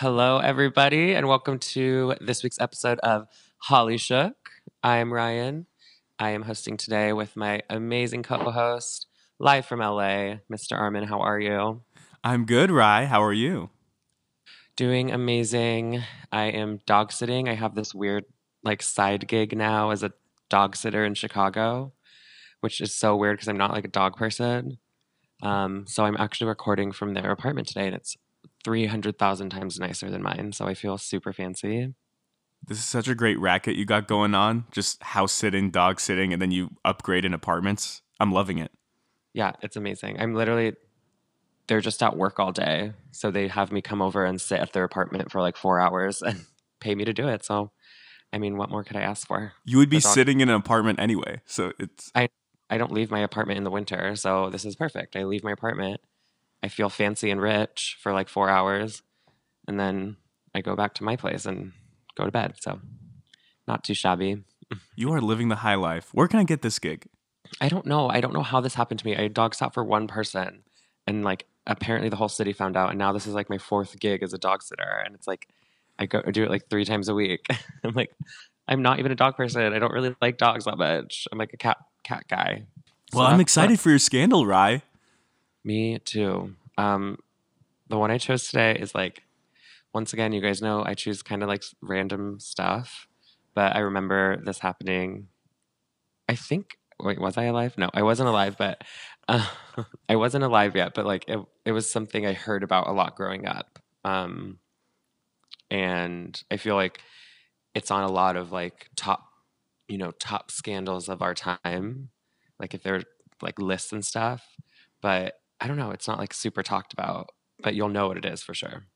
Hello, everybody, and welcome to this week's episode of Holly Shook. I am Ryan. I am hosting today with my amazing co-host, live from LA, Mr. Armin. How are you? I'm good, Rye. How are you? Doing amazing. I am dog sitting. I have this weird like side gig now as a dog sitter in Chicago, which is so weird because I'm not like a dog person. Um, so I'm actually recording from their apartment today, and it's three hundred thousand times nicer than mine. So I feel super fancy. This is such a great racket you got going on. Just house sitting, dog sitting, and then you upgrade in apartments. I'm loving it. Yeah, it's amazing. I'm literally they're just at work all day, so they have me come over and sit at their apartment for like four hours and pay me to do it. So, I mean, what more could I ask for? You would be sitting in an apartment anyway, so it's I, I don't leave my apartment in the winter, so this is perfect. I leave my apartment, I feel fancy and rich for like four hours, and then I go back to my place and go to bed. So, not too shabby. you are living the high life. Where can I get this gig? I don't know. I don't know how this happened to me. I dog sat for one person, and like apparently the whole city found out, and now this is like my fourth gig as a dog sitter, and it's like I go I do it like three times a week. I'm like, I'm not even a dog person. I don't really like dogs that much. I'm like a cat cat guy. So Well, I'm excited fun. for your scandal, Rye. Me too. Um, the one I chose today is like, once again, you guys know I choose kind of like random stuff, but I remember this happening. I think. Wait, was I alive? No, I wasn't alive, but uh, I wasn't alive yet. But like, it, it was something I heard about a lot growing up, um, and I feel like it's on a lot of like top, you know, top scandals of our time. Like if they're like lists and stuff, but I don't know. It's not like super talked about, but you'll know what it is for sure.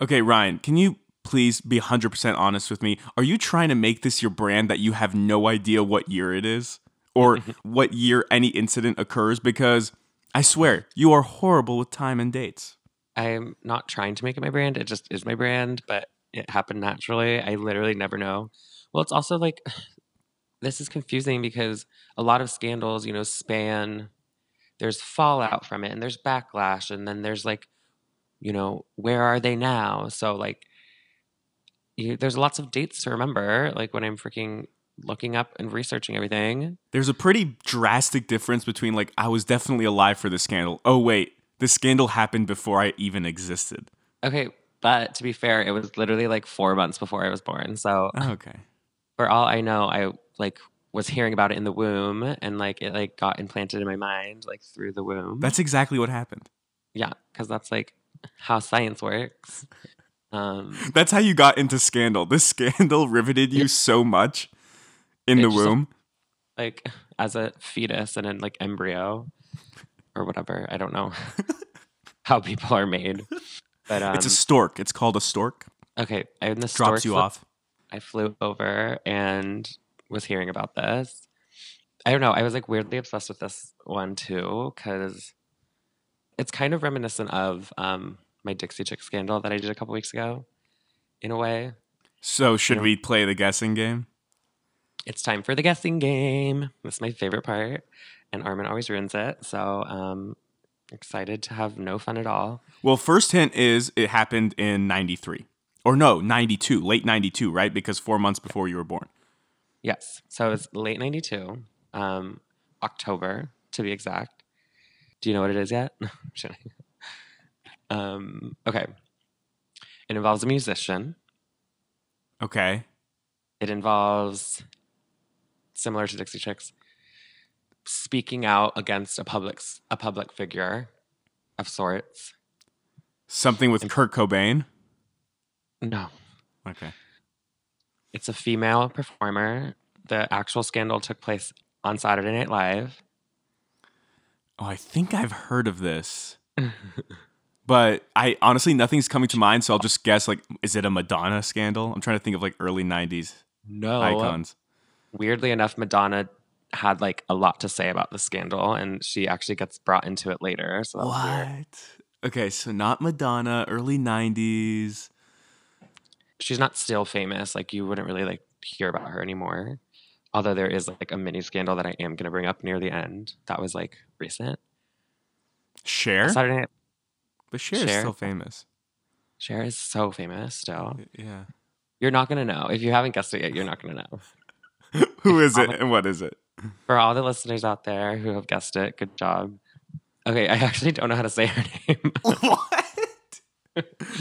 Okay, Ryan, can you please be 100% honest with me? Are you trying to make this your brand that you have no idea what year it is or what year any incident occurs? Because I swear, you are horrible with time and dates. I'm not trying to make it my brand. It just is my brand, but it happened naturally. I literally never know. Well, it's also like this is confusing because a lot of scandals, you know, span there's fallout from it and there's backlash and then there's like you know, where are they now? So like you, there's lots of dates to remember like when I'm freaking looking up and researching everything. There's a pretty drastic difference between, like, I was definitely alive for the scandal. Oh, wait, the scandal happened before I even existed. Okay, but to be fair, it was literally like 4 months before I was born. So oh, Okay. for all I know, I like was hearing about it in the womb and like it like got implanted in my mind like through the womb. That's exactly what happened. yeah, because that's like how science works. Um, That's how you got into scandal. This scandal riveted you so much in the womb. like as a fetus and in like embryo or whatever. I don't know how people are made, but um, it's a stork. It's called a stork. okay. In the Drops you flip- off. I flew over and was hearing about this. I don't know. I was like weirdly obsessed with this one too because it's kind of reminiscent of um, my Dixie Chick scandal that I did a couple weeks ago. In a way, So, should Yeah. we play the guessing game? it's time for the guessing game. That's my favorite part, and Armin always ruins it. So, um, excited to have no fun at all. Well, first hint is it happened in 93. Or no, 92, late 92, right? Because four months before you were born. Yes. So it was late 92, um, October to be exact. Do you know what it is yet? Um, okay. It involves a musician. Okay. It involves, similar to Dixie Chicks, speaking out against a public a public figure of sorts. Something with Kurt Cobain. No, Okay. It's a female performer. The actual scandal took place on Saturday Night Live. Oh, I think I've heard of this. but I honestly nothing's coming to mind, so I'll just guess like is it a Madonna scandal? I'm trying to think of like early 90s No, icons. weirdly enough, Madonna had like a lot to say about the scandal, and she actually gets brought into it later. So that was weird. What? Okay, so not Madonna, early 90s. She's not still famous. Like you wouldn't really like hear about her anymore. Although there is like a mini scandal that I am gonna bring up near the end. That was like recent. Cher? Saturday Night. But Cher is Cher? still famous. Cher is so famous still. Yeah. You're not gonna know if you haven't guessed it yet. You're not gonna know. Who is it and what is it? For all the listeners out there who have guessed it, good job. Okay, I actually don't know how to say her name. what?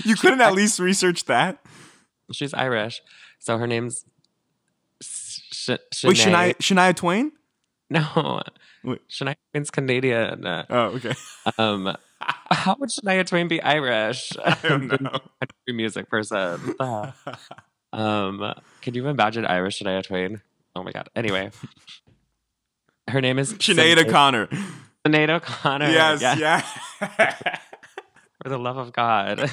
You couldn't at least research that? She's Irish, so her name's Sh- Sh- Wait, Shania, Shania Twain? No, Wait. Shania Twain's Canadian. Oh, okay. Um, how would Shania Twain be Irish? I don't know. Country music person. Um, can you imagine Irish Shania Twain? Oh my god. Anyway, her name is Sinead O'Connor. Sinead O'Connor. Yes, Yeah, yeah. For the love of God.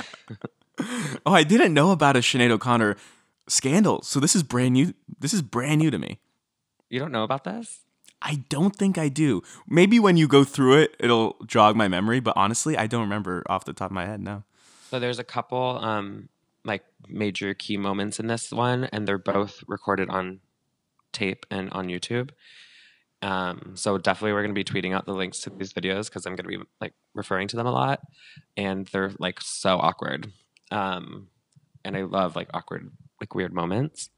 oh, I didn't know about a Sinead O'Connor scandal. So this is brand new. This is brand new to me. You don't know about this? I don't think I do. Maybe when you go through it, it'll jog my memory. But honestly, I don't remember off the top of my head now. So there's a couple um like major key moments in this one, and they're both recorded on tape and on YouTube. Um, so definitely we're gonna be tweeting out the links to these videos because I'm gonna be like referring to them a lot, and they're like so awkward. Um, and I love like awkward, like weird moments.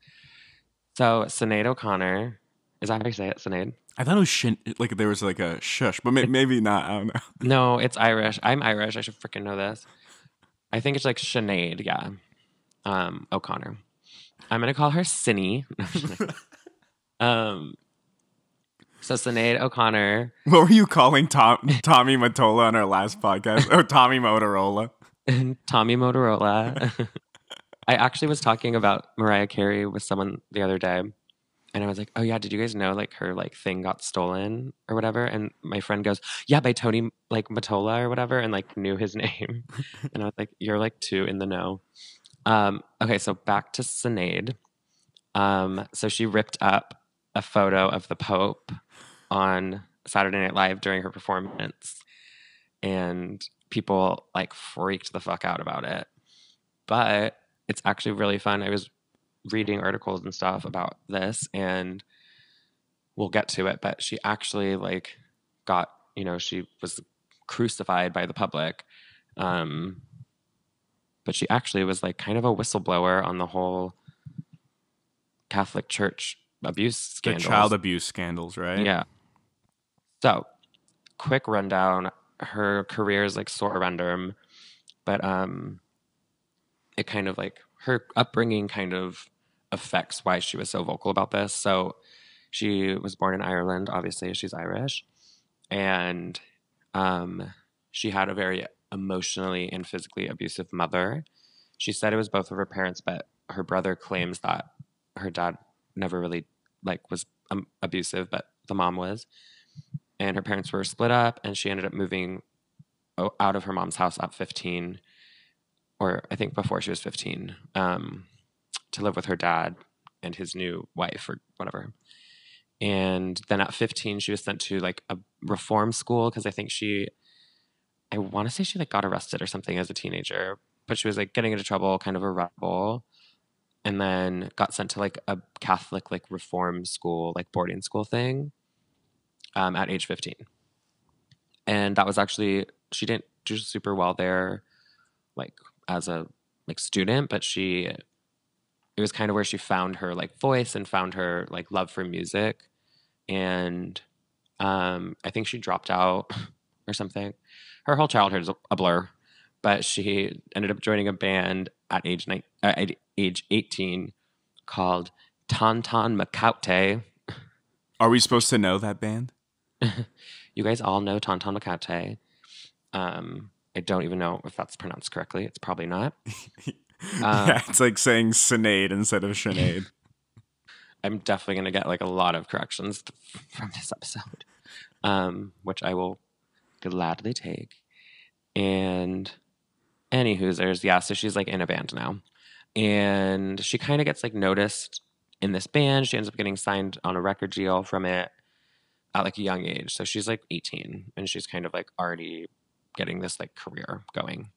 So Sinead O'Connor, is that how you say it? Sinead? I thought it was shin- like there was like a shush, but may- maybe not. I don't know. No, it's Irish. I'm Irish. I should freaking know this. I think it's like Sinead, yeah. Um, O'Connor. I'm gonna call her Cinny. um, so Sinead O'Connor What were you calling Tom Tommy Mottola on our last podcast? Or Tommy Motorola? And Tommy Motorola. I actually was talking about Mariah Carey with someone the other day, and I was like, "Oh yeah, did you guys know like her like thing got stolen or whatever?" And my friend goes, "Yeah, by Tony like Mottola or whatever," and like knew his name, and I was like, "You're like two in the know." Um, okay, so back to Sinead. Um, so she ripped up a photo of the Pope on Saturday Night Live during her performance, and people like freaked the fuck out about it. But it's actually really fun. I was reading articles and stuff about this, and we'll get to it. But she actually like got you know she was crucified by the public. Um, but she actually was like kind of a whistleblower on the whole Catholic Church abuse The child abuse scandals, right? Yeah. So, quick rundown. Her career is like sort of random, but um, it kind of like her upbringing kind of affects why she was so vocal about this. So, she was born in Ireland. Obviously, she's Irish, and um, she had a very emotionally and physically abusive mother. She said it was both of her parents, but her brother claims that her dad never really like was um, abusive, but the mom was. And her parents were split up, and she ended up moving out of her mom's house at 15, or I think before she was 15, um, to live with her dad and his new wife or whatever. And then at 15, she was sent to like a reform school because I think she, I want to say she like got arrested or something as a teenager, but she was like getting into trouble, kind of a rebel and then got sent to like a Catholic like reform school, like boarding school thing, um, at age fifteen. And that was actually she didn't do super well there, like as a like student, but she it was kind of where she found her like voice and found her like love for music, and um, I think she dropped out or something. Her whole childhood is a- blur, but she ended up joining a band at age nine, uh, at age 18 called Ton Ton Macoute. Are we supposed to know that band? You guys all know Ton Ton Macoute. Um, I don't even know if that's pronounced correctly. It's probably not. Um, yeah, it's like saying Sinead instead of Sinead. I'm definitely going to get like a lot of corrections from this episode, um, which I will gladly take. And any Hoosers, yeah. So she's like in a band now, and she kind of gets like noticed in this band. She ends up getting signed on a record deal from it at like a young age. So she's like 18, and she's kind of like already getting this like career going.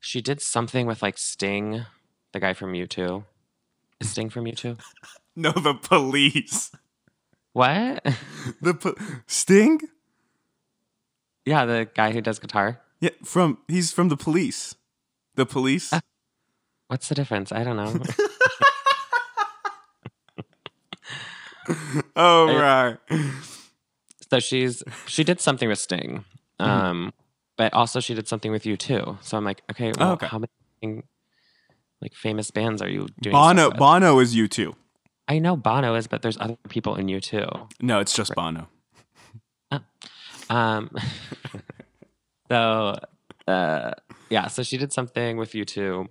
She did something with like Sting, the guy from U2. Is Sting from U2? no, the police. What? The po- Sting? yeah, the guy who does guitar. Yeah, from he's from the police. The police. Uh, What's the difference? I don't know. oh right. so she's she did something with Sting, Mm-hmm. um, but also she did something with U2. So I'm like, okay, Oh, well, okay. how many like famous bands are you doing? Bono. Bono is U2. I know Bono is, but there's other people in U2. No, it's just Bono. Um, so, uh, yeah, so she did something with U2,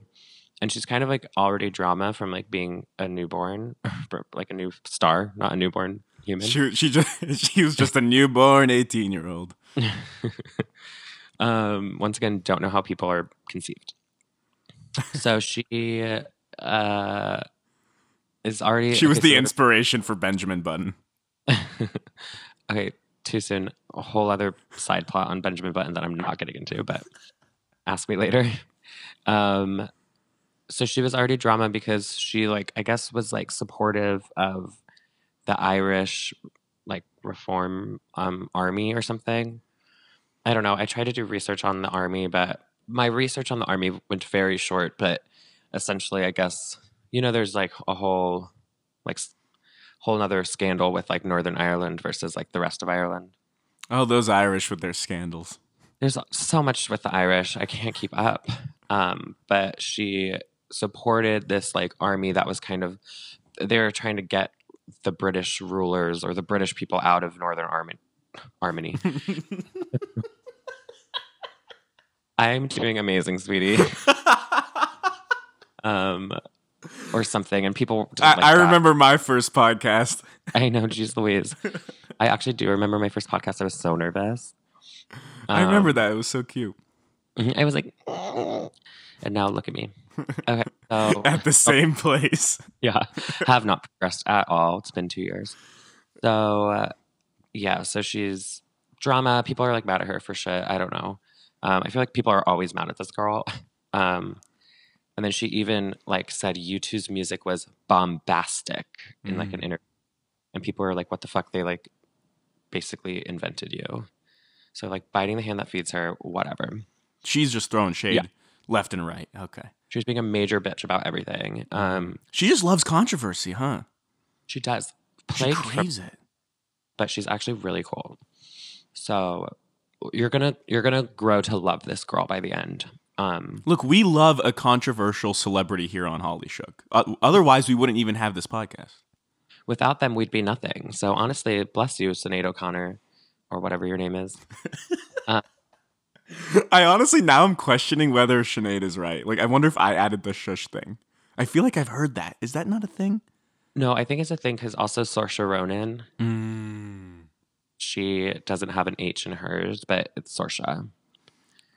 and she's kind of like already drama from like being a newborn, like a new star, not a newborn human. She she just she was just a newborn eighteen year old. um, once again, don't know how people are conceived. So she uh, is already. She was okay, the so- inspiration for Benjamin Button. okay, too soon. A whole other side plot on Benjamin Button that I'm not getting into, but ask me later. Um, so she was already drama because she like I guess was like supportive of the Irish like reform um army or something. I don't know. I tried to do research on the army, but my research on the army went very short. But essentially, I guess you know, there's like a whole like whole other scandal with like Northern Ireland versus like the rest of Ireland. Oh, those Irish with their scandals. There's so much with the Irish, I can't keep up. Um, but she supported this like army that was kind of they were trying to get the British rulers or the British people out of Northern Armin- Armany. I'm doing amazing, sweetie. um, or something, and people. didn't I, like I that. remember my first podcast. I know, geez Louise. I actually do remember my first podcast. I was so nervous. I remember Um, that. It was so cute. mhm, I was like, and now look at me. Okay, so At the same place. yeah, have not progressed at all. It's been two years. So uh, yeah, so she's drama. People are like mad at her for shit. I don't know. Um, I feel like people are always mad at this girl. Um, and then she even like said U2's music was bombastic in like an interview, and people were like, "What the fuck?" They like basically invented you. So like biting the hand that feeds her, whatever. She's just throwing shade Yeah. Left and right. Okay. She was being a major bitch about everything. Um, She just loves controversy, huh? she does She plagued from craves it. but she's actually really cool. So you're gonna you're gonna grow to love this girl by the end. Um, Look, we love a controversial celebrity here on Holly Shook. Uh, otherwise, we wouldn't even have this podcast. without them, we'd be nothing. So honestly, bless you, Sinead O'Connor, or whatever your name is. I honestly now I'm questioning whether Sinead is right. Like, I wonder if I added the shush thing. I feel like I've heard that. Is that not a thing? No, I think it's a thing because also Saoirse Ronan, Mm, she doesn't have an H in hers, but it's Saoirse.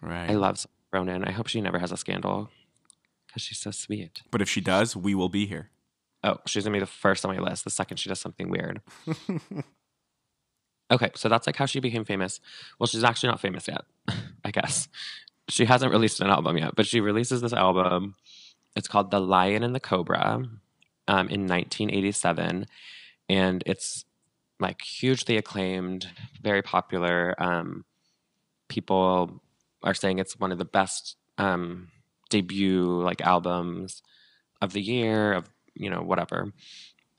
right. I love Ronan. I hope she never has a scandal because she's so sweet. but if she does, we will be here. Oh, she's gonna be the first on my list. The second she does something weird. okay, so that's like how she became famous. Well, she's actually not famous yet, I guess. She hasn't released an album yet, but she releases this album. It's called The Lion and the Cobra um, in 1987. And it's like hugely acclaimed, very popular. Um, people are saying it's one of the best um, debut like albums of the year, of you know, whatever.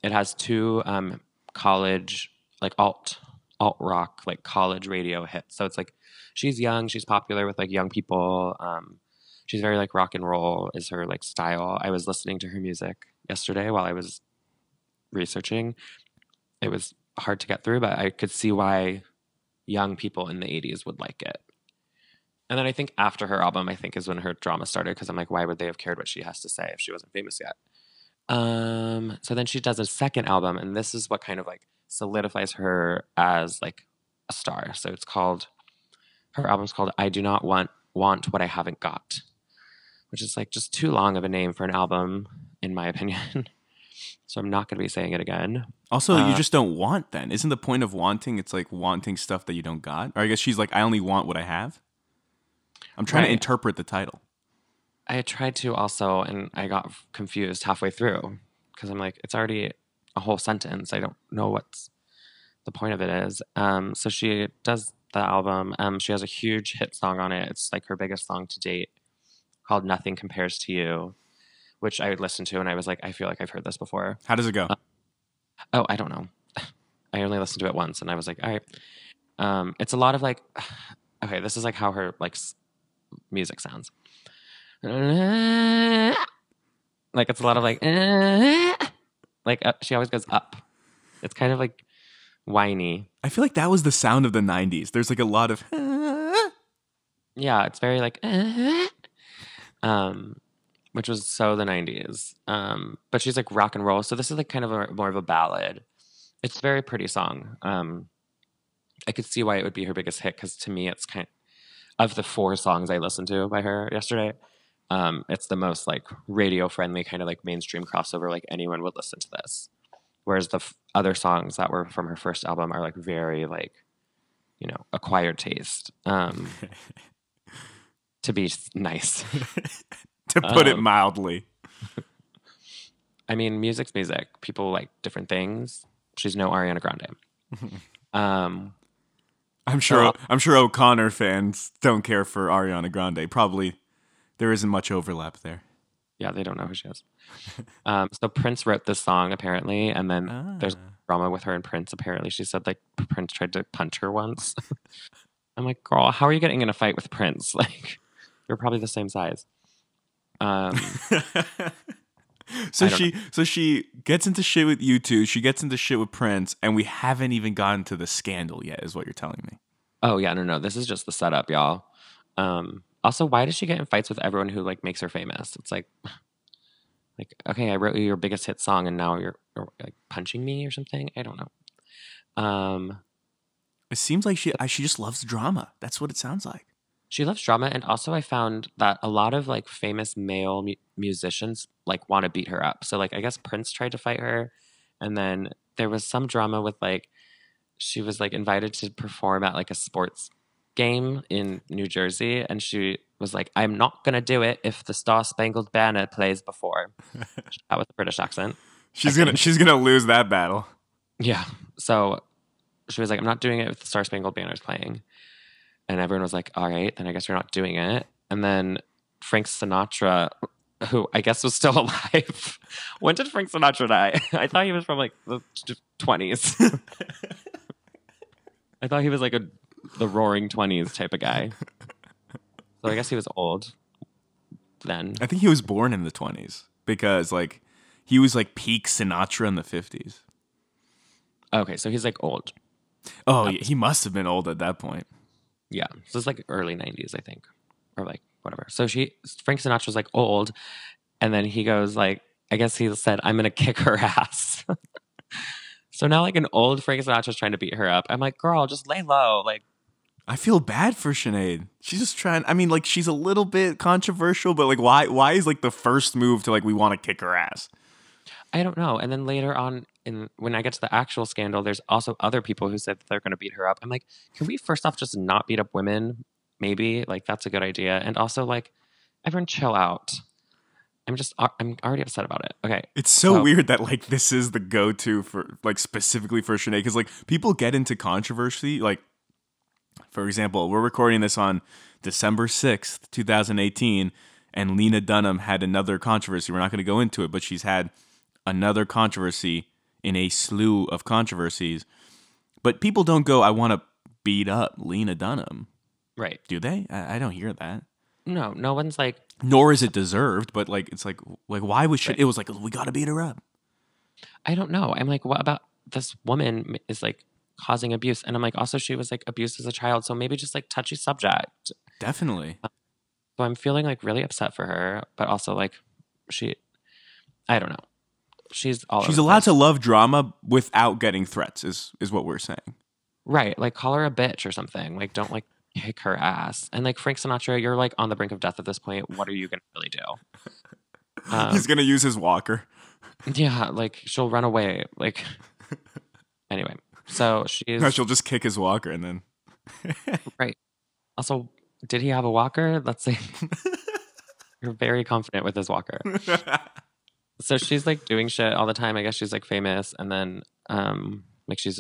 It has two um, college, like alt alt rock, like college radio hits. So it's like she's young, she's popular with like young people. Um, she's very like rock and roll is her like style. I was listening to her music yesterday while I was researching. It was hard to get through, but I could see why young people in the 80s would like it. And then I think after her album, I think is when her drama started because I'm like, why would they have cared what she has to say if she wasn't famous yet? Um, so then she does a second album, and this is what kind of like solidifies her as like a star. So it's called her album's called I Do Not Want Want What I Haven't Got, which is like just too long of a name for an album, in my opinion. so I'm not gonna be saying it again. Also, you Uh, just don't want then. Isn't the point of wanting it's like wanting stuff that you don't got? Or I guess she's like, I only want what I have. I'm trying to interpret the title. I tried to also, and I got confused halfway through because I'm like, it's already a whole sentence. I don't know what's the point of it is. Um, so she does the album. Um, she has a huge hit song on it. It's like her biggest song to date, called "Nothing Compares to You," which I would listen to, and I was like, I feel like I've heard this before. How does it go? Oh, I don't know. I only listened to it once, and I was like, all right. Um, it's a lot of like, okay, this is like how her like music sounds. Like it's a lot of like, like uh, she always goes up. It's kind of like whiny. I feel like that was the sound of the 90s. There's like a lot of Yeah, it's very like, um, which was so the '90s. Um, but she's like rock and roll, so this is like kind of a, more of a ballad. It's a very pretty song. Um, I could see why it would be her biggest hit because to me, it's kind of of the four songs I listened to by her yesterday. Um, it's the most like radio friendly kind of like mainstream crossover. Like anyone would listen to this. Whereas the f- other songs that were from her first album are like very like, you know, acquired taste. Um, to be nice. to put it Um, mildly. I mean, music's music. People like different things. She's no Ariana Grande. Um, I'm sure Uh, I'm sure O'Connor fans don't care for Ariana Grande. Probably there isn't much overlap there. yeah, they don't know who she is. Um, so Prince wrote this song apparently, and then there's Ah. drama with her and Prince. Apparently, she said like Prince tried to punch her once. I'm like, girl, how are you getting in a fight with Prince? Like, you're probably the same size. Um, so she so she gets into shit with U2. She gets into shit with Prince, and we haven't even gotten to the scandal yet. Is what you're telling me? oh yeah, no, no, this is just the setup, y'all. Um, also, why does she get in fights with everyone who like makes her famous? It's like, like okay, I wrote you your biggest hit song, and now you're, you're like punching me or something. I don't know. Um, It seems like she she just loves drama. That's what it sounds like. she loves drama, and also I found that a lot of like famous male mu- musicians like want to beat her up. So like I guess Prince tried to fight her, and then there was some drama with like she was like invited to perform at like a sports game in New Jersey, and she was like, "I'm not gonna do it if the Star Spangled Banner plays before." that was a British accent. She's I gonna think- she's gonna lose that battle. Yeah. So she was like, I'm not doing it if the Star Spangled Banner is playing. And everyone was like, all right, then I guess you're not doing it. And then Frank Sinatra, who I guess was still alive. when did Frank Sinatra die? I thought he was from like the 20s. I thought he was like a the roaring 20s type of guy. So I guess he was old then. I think he was born in the 20s because like he was like peak Sinatra in the 50s. Okay, so he's like old. Oh, yeah, he must have been old at that point. Yeah. So it's like early 90s, I think. Or like whatever. So she Frank Sinatra's like old and then he goes like I guess he said I'm going to kick her ass. so now like an old Frank Sinatra Sinatra's trying to beat her up. I'm like, "Girl, just lay low." Like I feel bad for Sinead. She's just trying. I mean, like she's a little bit controversial, but like, why? Why is like the first move to like we want to kick her ass? I don't know. And then later on in when I get to the actual scandal, there's also other people who said that they're going to beat her up. I'm like, "Can we first off just not beat up women? Maybe like that's a good idea." And also like everyone chill out. I'm just uh, I'm already upset about it. Okay. It's so So- weird that like this is the go-to for like specifically for Sinead because like people get into controversy. Like, for example, we're recording this on December sixth, two thousand eighteen, and Lena Dunham had another controversy. We're not going to go into it, but she's had another controversy in a slew of controversies. But people don't go, "I want to beat up Lena Dunham," Right. do they? I, I don't hear that. No, no one's like Nor is it deserved, but like it's like like why would she? Right. It was like we got to beat her up. I don't know. I'm like, what about this woman is like causing abuse? And I'm like, also she was like abused as a child, so maybe just like touchy subject. Definitely. So I'm feeling like really upset for her, but also like she, I don't know. She's all She's allowed to love drama without getting threats. Is is what we're saying. right, like call her a bitch or something. Like don't like kick her ass. And like Frank Sinatra, you're like on the brink of death at this point. What are you gonna really do? Um, He's gonna use his walker. yeah, like she'll run away. Like anyway, so she's No, she'll just kick his walker and then. Right. Also, did he have a walker? Let's see. You're very confident with his walker. So she's like doing shit all the time. I guess she's like famous, and then um, like she's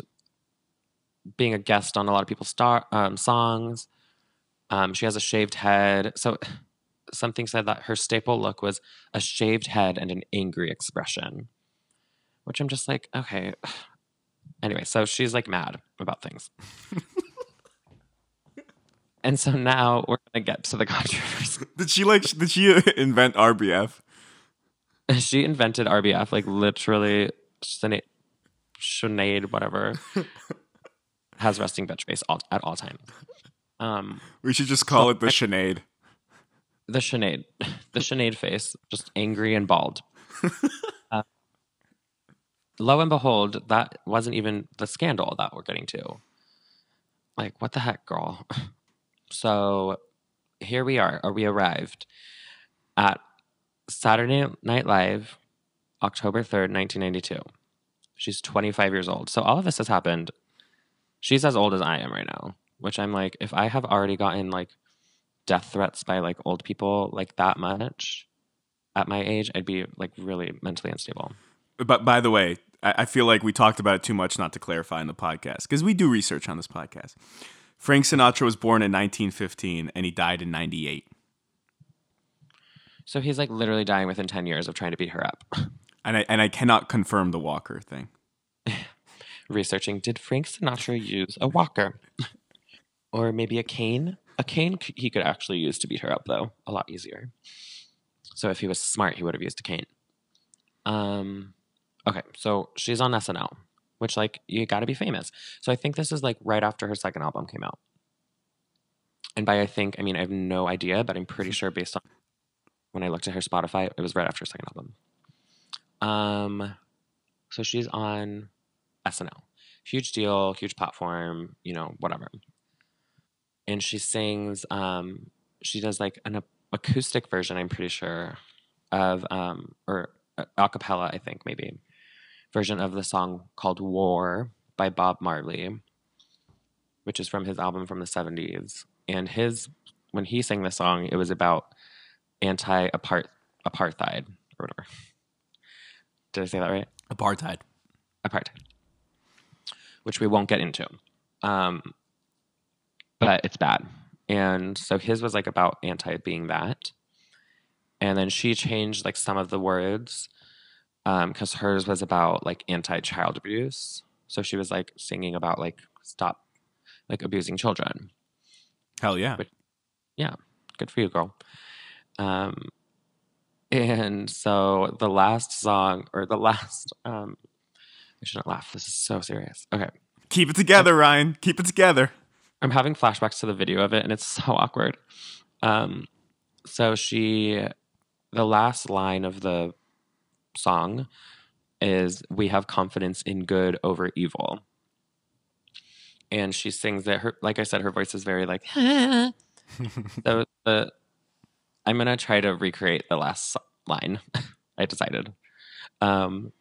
being a guest on a lot of people's star um, songs. Um, she has a shaved head. So something said that her staple look was a shaved head and an angry expression, which I'm just like, okay. Anyway, so she's like mad about things. and so now we're gonna get to the controversy. Did she like? Did she invent RBF? she invented RBF, like literally Sinead, Sinead whatever, has resting bitch face all, at all times. Um, We should just call So- it the Sinead. the Sinead, the Sinead face, just angry and bald. Lo and behold, that wasn't even the scandal that we're getting to. Like, what the heck, girl? So here we are, or we arrived at Saturday Night Live, October 3rd, 1992. She's 25 years old. So all of this has happened. She's as old as I am right now, which I'm like, if I have already gotten like death threats by like old people like that much at my age, I'd be like really mentally unstable. But by the way, I, I feel like we talked about it too much not to clarify in the podcast because we do research on this podcast. Frank Sinatra was born in 1915 and he died in 98. So he's like literally dying within 10 years of trying to beat her up. And I, and I cannot confirm the Walker thing. Researching, did Frank Sinatra use a walker? or maybe a cane? A cane he could actually use to beat her up, though. A lot easier. So if he was smart, he would have used a cane. Um, okay, so she's on SNL, which, like, you gotta be famous. So I think this is like right after her second album came out. And by I think, I mean, I have no idea, but I'm pretty sure based on when I looked at her Spotify, it was right after her second album. Um, so she's on SNL. Huge deal, huge platform, you know, whatever. And she sings, um, she does like an acoustic version, I'm pretty sure, of, um, or a cappella, I think, maybe, version of the song called War by Bob Marley, which is from his album from the 70s. And his, when he sang the song, it was about anti apartheid or whatever. Did I say that right? Apartheid. apartheid, which we won't get into. Um, but it's bad. And so his was like about anti being that. And then she changed like some of the words because hers was about like anti child abuse. So she was like singing about like stop like abusing children. Hell yeah. But- Good for you, girl. Um, and so the last song or the last, um, I shouldn't laugh. This is so serious. Okay. Keep it together, Ryan. Keep it together. I'm having flashbacks to the video of it and it's so awkward. Um, so she, the last line of the song is We have confidence in good over evil. And she sings it. Her, like I said, her voice is very like, so the, I'm going to try to recreate the last line. I decided. Um,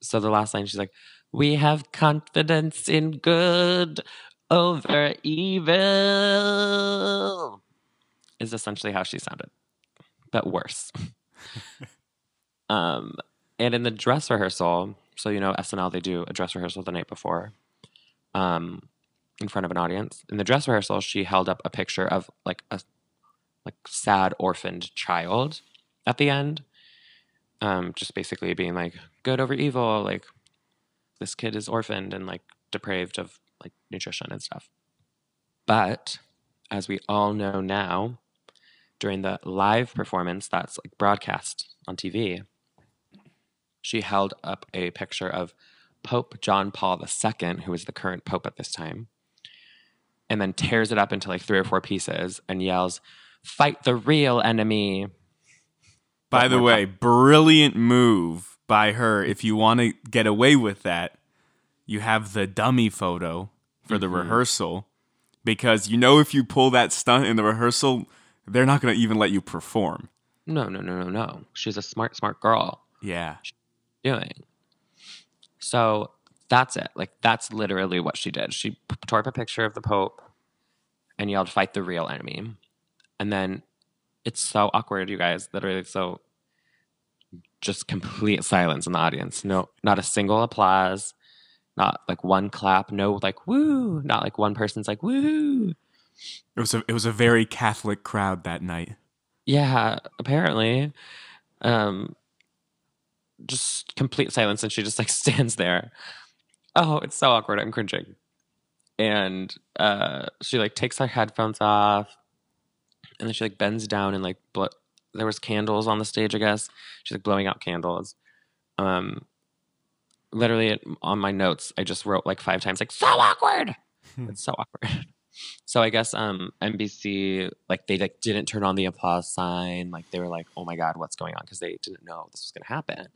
so the last line, she's like, We have confidence in good over evil is essentially how she sounded, but worse. um, and in the dress rehearsal, so you know SNL they do a dress rehearsal the night before, um, in front of an audience. In the dress rehearsal, she held up a picture of like a like sad orphaned child at the end, um, just basically being like good over evil, like this kid is orphaned and like depraved of like nutrition and stuff. But as we all know now, during the live performance that's like broadcast on TV, she held up a picture of Pope John Paul II, who is the current pope at this time, and then tears it up into like three or four pieces and yells, Fight the real enemy. By the way, brilliant move by her. If you want to get away with that, you have the dummy photo for the Mhm. rehearsal because you know if you pull that stunt in the rehearsal, they're not going to even let you perform. No, no, no, no, no. She's a smart, smart girl. Yeah. Doing. So that's it. Like that's literally what she did. She tore up a picture of the Pope and yelled, "Fight the real enemy," and then it's so awkward, you guys. Literally, so just complete silence in the audience. No, not a single applause. Not like one clap, no like woo. Not like one person's like woo. It was a it was a very Catholic crowd that night. Yeah, apparently. Um just complete silence and she just like stands there. Oh, it's so awkward. I'm cringing. And uh she like takes her headphones off and then she like bends down and like bl- there was candles on the stage, I guess. She's like blowing out candles. Um literally on my notes, I just wrote like five times like so awkward. it's so awkward. So I guess um NBC like they like didn't turn on the applause sign. Like they were like, "Oh my god, what's going on?" because they didn't know this was going to happen.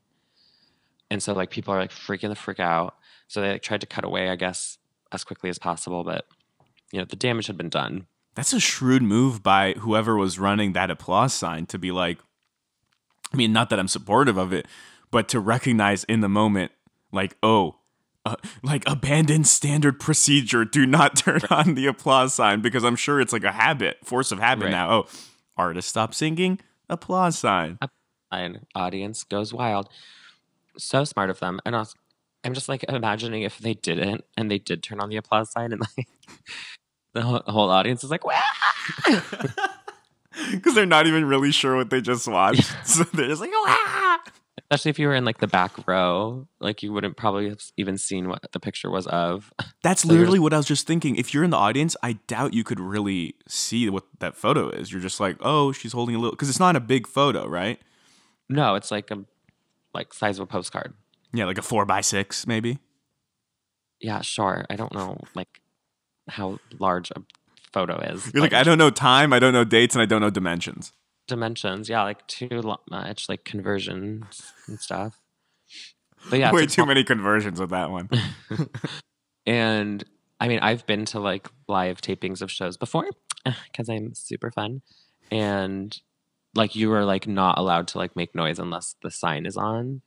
And so like people are like freaking the freak out. So they like tried to cut away, I guess, as quickly as possible, but you know, the damage had been done. That's a shrewd move by whoever was running that applause sign to be like I mean, not that I'm supportive of it, but to recognize in the moment like, "Oh, uh, like abandon standard procedure. Do not turn on the applause sign because I'm sure it's like a habit, force of habit Right. now. Oh, artist stop singing, applause sign. And audience goes wild. So smart of them. And I was, I'm just like imagining if they didn't and they did turn on the applause sign and like the whole, whole audience is like, Because they're not even really sure what they just watched. so they're just like, ah! especially if you were in like the back row, like you wouldn't probably have even seen what the picture was of. That's So literally what I was just thinking. If you're in the audience, I doubt you could really see what that photo is. You're just like, oh, she's holding a little, because it's not a big photo, right? No, it's like a like size of a postcard. Yeah, like a four by six, maybe. Yeah, sure. I don't know like how large a photo is. You're like, I don't know time, I don't know dates, and I don't know dimensions. dimensions. Yeah, like too much, like conversions and stuff. But yeah, Way too many conversions with that one. And I mean, I've been to like live tapings of shows before because I'm super fun. And like you were like not allowed to like make noise unless the sign is on.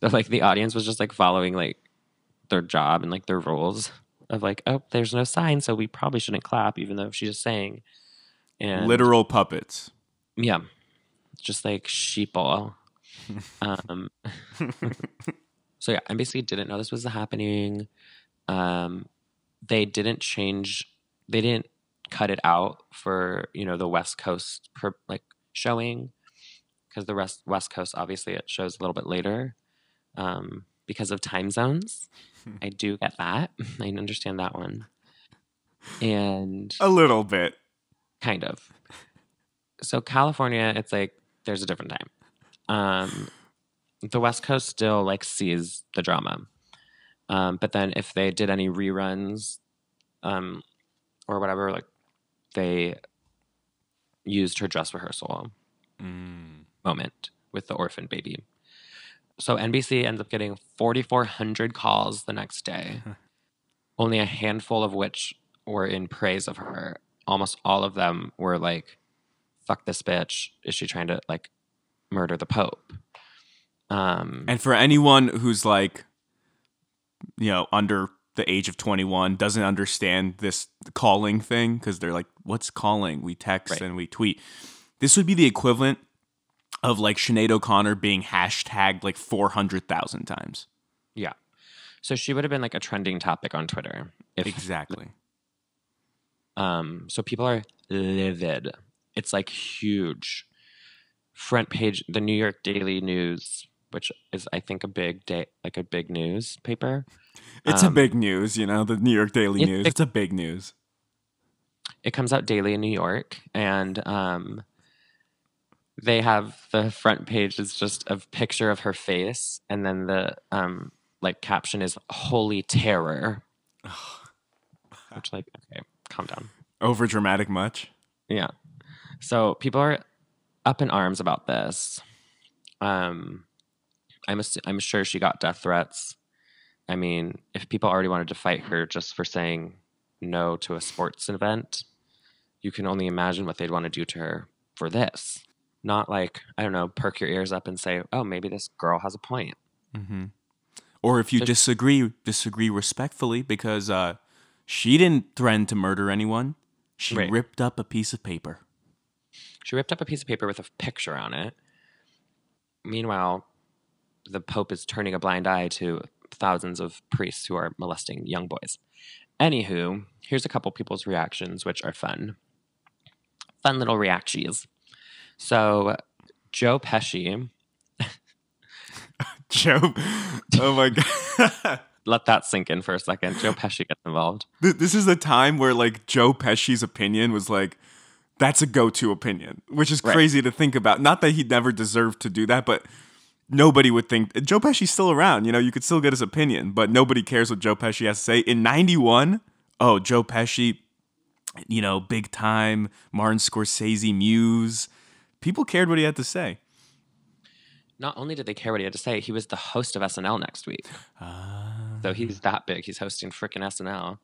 So like the audience was just like following like their job and like their rules of like, oh, there's no sign, so we probably shouldn't clap, even though she's just saying. And Literal puppets. yeah, just like sheeple. um, so yeah, NBC didn't know this was happening. Um, they didn't change. They didn't cut it out for you know the West Coast per, like showing because the rest West Coast obviously it shows a little bit later um, because of time zones. I do get that. I understand that one. And A little bit. kind of. So California, it's like there's a different time. Um, the West Coast still like sees the drama, um, but then if they did any reruns, um, or whatever, like they used her dress rehearsal Mm. moment with the orphan baby. So NBC ends up getting 4,400 calls the next day, only a handful of which were in praise of her. Almost all of them were like, fuck this bitch. Is she trying to like murder the Pope? Um, And for anyone who's like, you know, under the age of 21, doesn't understand this calling thing, because they're like, what's calling? We text Right. and we tweet. This would be the equivalent of like Sinead O'Connor being hashtagged like 400,000 times. yeah. So she would have been like a trending topic on Twitter. If Exactly. Um, so people are livid. It's like huge. Front page, the New York Daily News, which is I think a big day, like a big newspaper. It's a Um, big news, you know, the New York Daily News. It's a big news. It comes out daily in New York, and um, they have the front page is just a picture of her face, and then the um, like caption is "Holy Terror," which like okay, calm down. Over dramatic much? Yeah. So people are up in arms about this. Um, I'm I'm sure she got death threats. I mean, if people already wanted to fight her just for saying no to a sports event, you can only imagine what they'd want to do to her for this. Not like I don't know, perk your ears up and say, "Oh, maybe this girl has a point." Mm-hmm. Or if you disagree, disagree respectfully because uh, she didn't threaten to murder anyone. She Right. ripped up a piece of paper. She ripped up a piece of paper with a picture on it. Meanwhile, the Pope is turning a blind eye to thousands of priests who are molesting young boys. Anywho, here's a couple people's reactions, which are fun. Fun little reactions. So, Joe Pesci, Joe. Oh my god. let that sink in for a second. Joe Pesci gets involved. This is the time where like Joe Pesci's opinion was like that's a go-to opinion, which is Right. crazy to think about. Not that he never deserved to do that, but nobody would think Joe Pesci's still around. You know, you could still get his opinion, but nobody cares what Joe Pesci has to say. In '91, oh, Joe Pesci, you know, big time Martin Scorsese muse. People cared what he had to say. Not only did they care what he had to say, he was the host of SNL next week. Ah. So he's that big. He's hosting freaking SNL.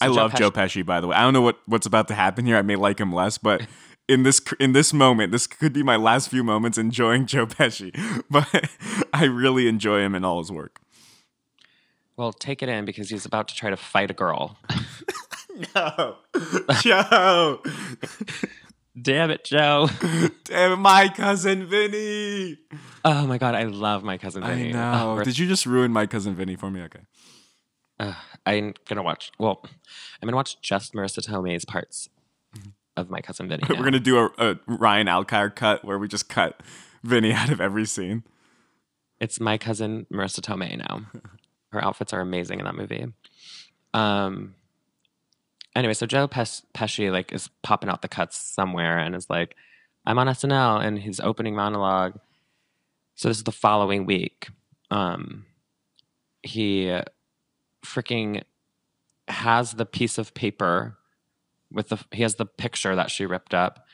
I So love Pesci- Joe Pesci, by the way. I don't know what, what's about to happen here. I may like him less, but in this in this moment, this could be my last few moments enjoying Joe Pesci. But I really enjoy him and all his work. Well, take it in because he's about to try to fight a girl. No, Joe, Damn it, Joe. damn it, my cousin Vinny. Oh my god, I love my cousin Vinny. I know. Oh, Did you just ruin my cousin Vinny for me? Okay. uh, I'm gonna watch. Well, I'm gonna watch just Marisa Tomei's parts of my cousin Vinny. We're gonna do a, a Ryan Alkire cut where we just cut Vinny out of every scene. It's my cousin Marisa Tomei now. Her outfits are amazing in that movie. Um. Anyway, so Joe Pes- Pesci like is popping out the cuts somewhere and is like, "I'm on SNL," and his opening monologue. So this is the following week. Um, he freaking has the piece of paper with the he has the picture that she ripped up,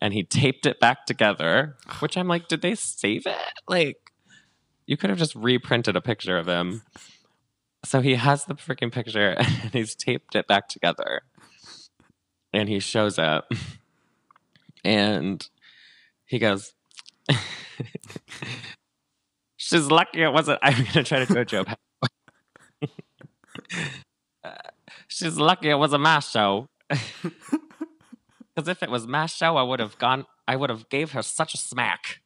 and he taped it back together. Which I'm like, did they save it? Like, you could have just reprinted a picture of him. So he has the freaking picture and he's taped it back together. And he shows up and he goes, She's lucky it wasn't. I'm going to try to do a. Uh, She's lucky it was a mass show. Because if it was mass show, I would have gone. I would have gave her such a smack.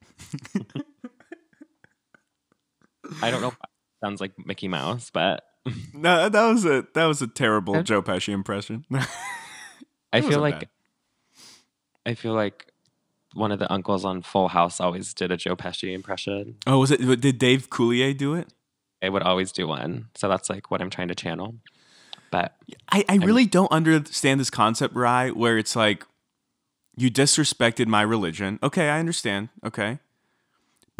I don't know. Sounds like Mickey Mouse, but No, that was a that was a terrible. Joe Pesci impression. I feel like bad. I feel like one of the uncles on Full House always did a Joe Pesci impression. oh, was it? Did Dave Coulier do it? I would always do one, so that's like what I'm trying to channel. But I, I really don't understand this concept, Rye, where it's like you disrespected my religion. Okay, I understand. Okay.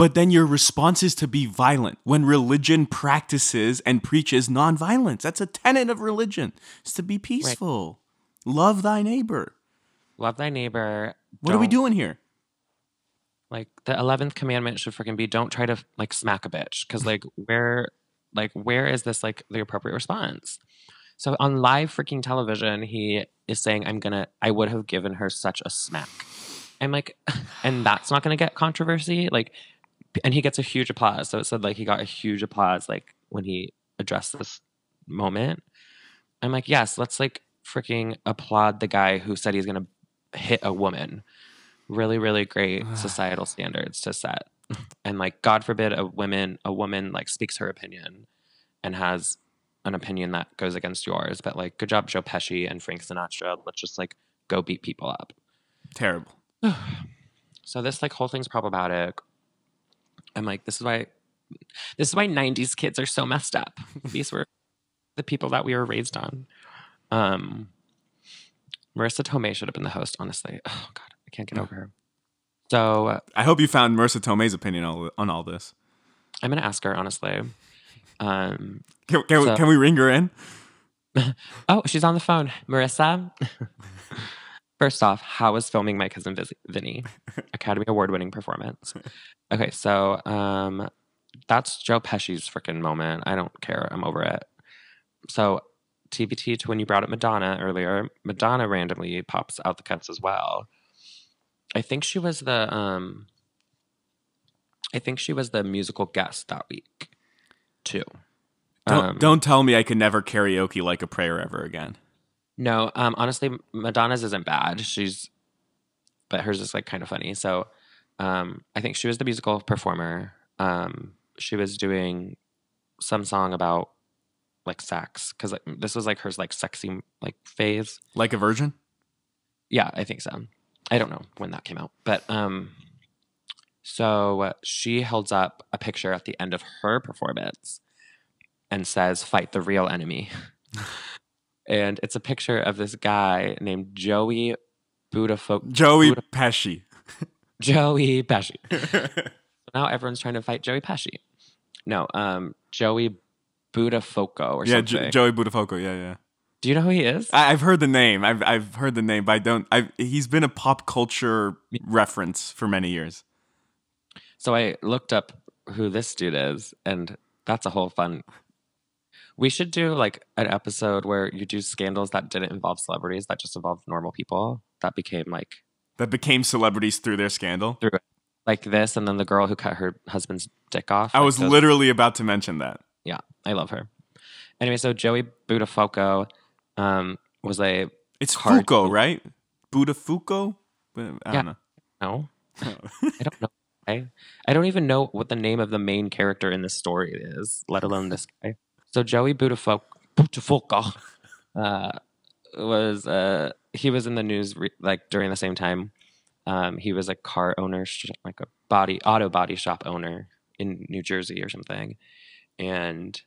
But then your response is to be violent when religion practices and preaches nonviolence. That's a tenet of religion. It's to be peaceful. Love thy neighbor. love thy neighbor. What are we doing here? Like the eleventh commandment should freaking be don't try to like smack a bitch because like where like where is this like the appropriate response? So on live freaking television, he is saying, "I'm gonna, I would have given her such a smack." I'm like, and that's not gonna get controversy. Like, and he gets a huge applause. So it said like he got a huge applause like when he addressed this moment. I'm like, yes, let's like freaking applaud the guy who said he's gonna hit a woman. Really, really great societal standards to set. And like, God forbid a woman a woman like speaks her opinion and has an opinion that goes against yours. But like, good job, Joe Pesci and Frank Sinatra. Let's just like go beat people up. Terrible. So this like whole thing's problematic. I'm like, this is why this is why '90s kids are so messed up. These were the people that we were raised on. Um, Marisa Tomei should have been the host. Honestly, oh god, I can't get over her. So uh, I hope you found Marisa Tomei's opinion on, on all this. I'm gonna ask her honestly. Um, Can, can, So- can we ring her in? oh, she's on the phone, Marisa. First off, how was filming my cousin Viz- Vinny? Academy Award winning performance. Okay, so um, that's Joe Pesci's freaking moment. I don't care. I'm over it. So TBT to when you brought up Madonna earlier, Madonna randomly pops out the cuts as well. I think she was the um, I think she was the musical guest that week, too. Don't, Um, don't tell me I can never karaoke like a prayer ever again. No, um, honestly, Madonna's isn't bad. She's, but hers is like kind of funny. So, um, I think she was the musical performer. Um, she was doing some song about like sex because like, this was like her like sexy like phase. Like a virgin? Yeah, I think so. I don't know when that came out, but um, so uh, she holds up a picture at the end of her performance and says, "Fight the real enemy." and it's a picture of this guy named Joey Budafo- Joey Buda- Pesci. Joey Pesci. now everyone's trying to fight Joey Pesci. No, um, Joey Buttafuoco or yeah, something. Jo- Joey Buttafuoco. Yeah, yeah. Do you know who he is? I- I've heard the name. I've I've heard the name, but I don't. I've he's been a pop culture reference for many years. So I looked up who this dude is, and that's a whole fun. We should do like an episode where you do scandals that didn't involve celebrities, that just involved normal people. That became like That became celebrities through their scandal. Through like this, and then the girl who cut her husband's dick off. I like was those- literally about to mention that. yeah, I love her. Anyway, so Joey Buttafuoco um, was a It's Hard- Fuko, right? Buttafuoco. I don't Yeah. know. no, I don't know. I, I don't even know what the name of the main character in this story is, let alone this guy. So Joey Buttafuoco uh, was uh, he was in the news re- like during the same time. Um, he was a car owner, sh- like a body auto body shop owner in New Jersey or something, and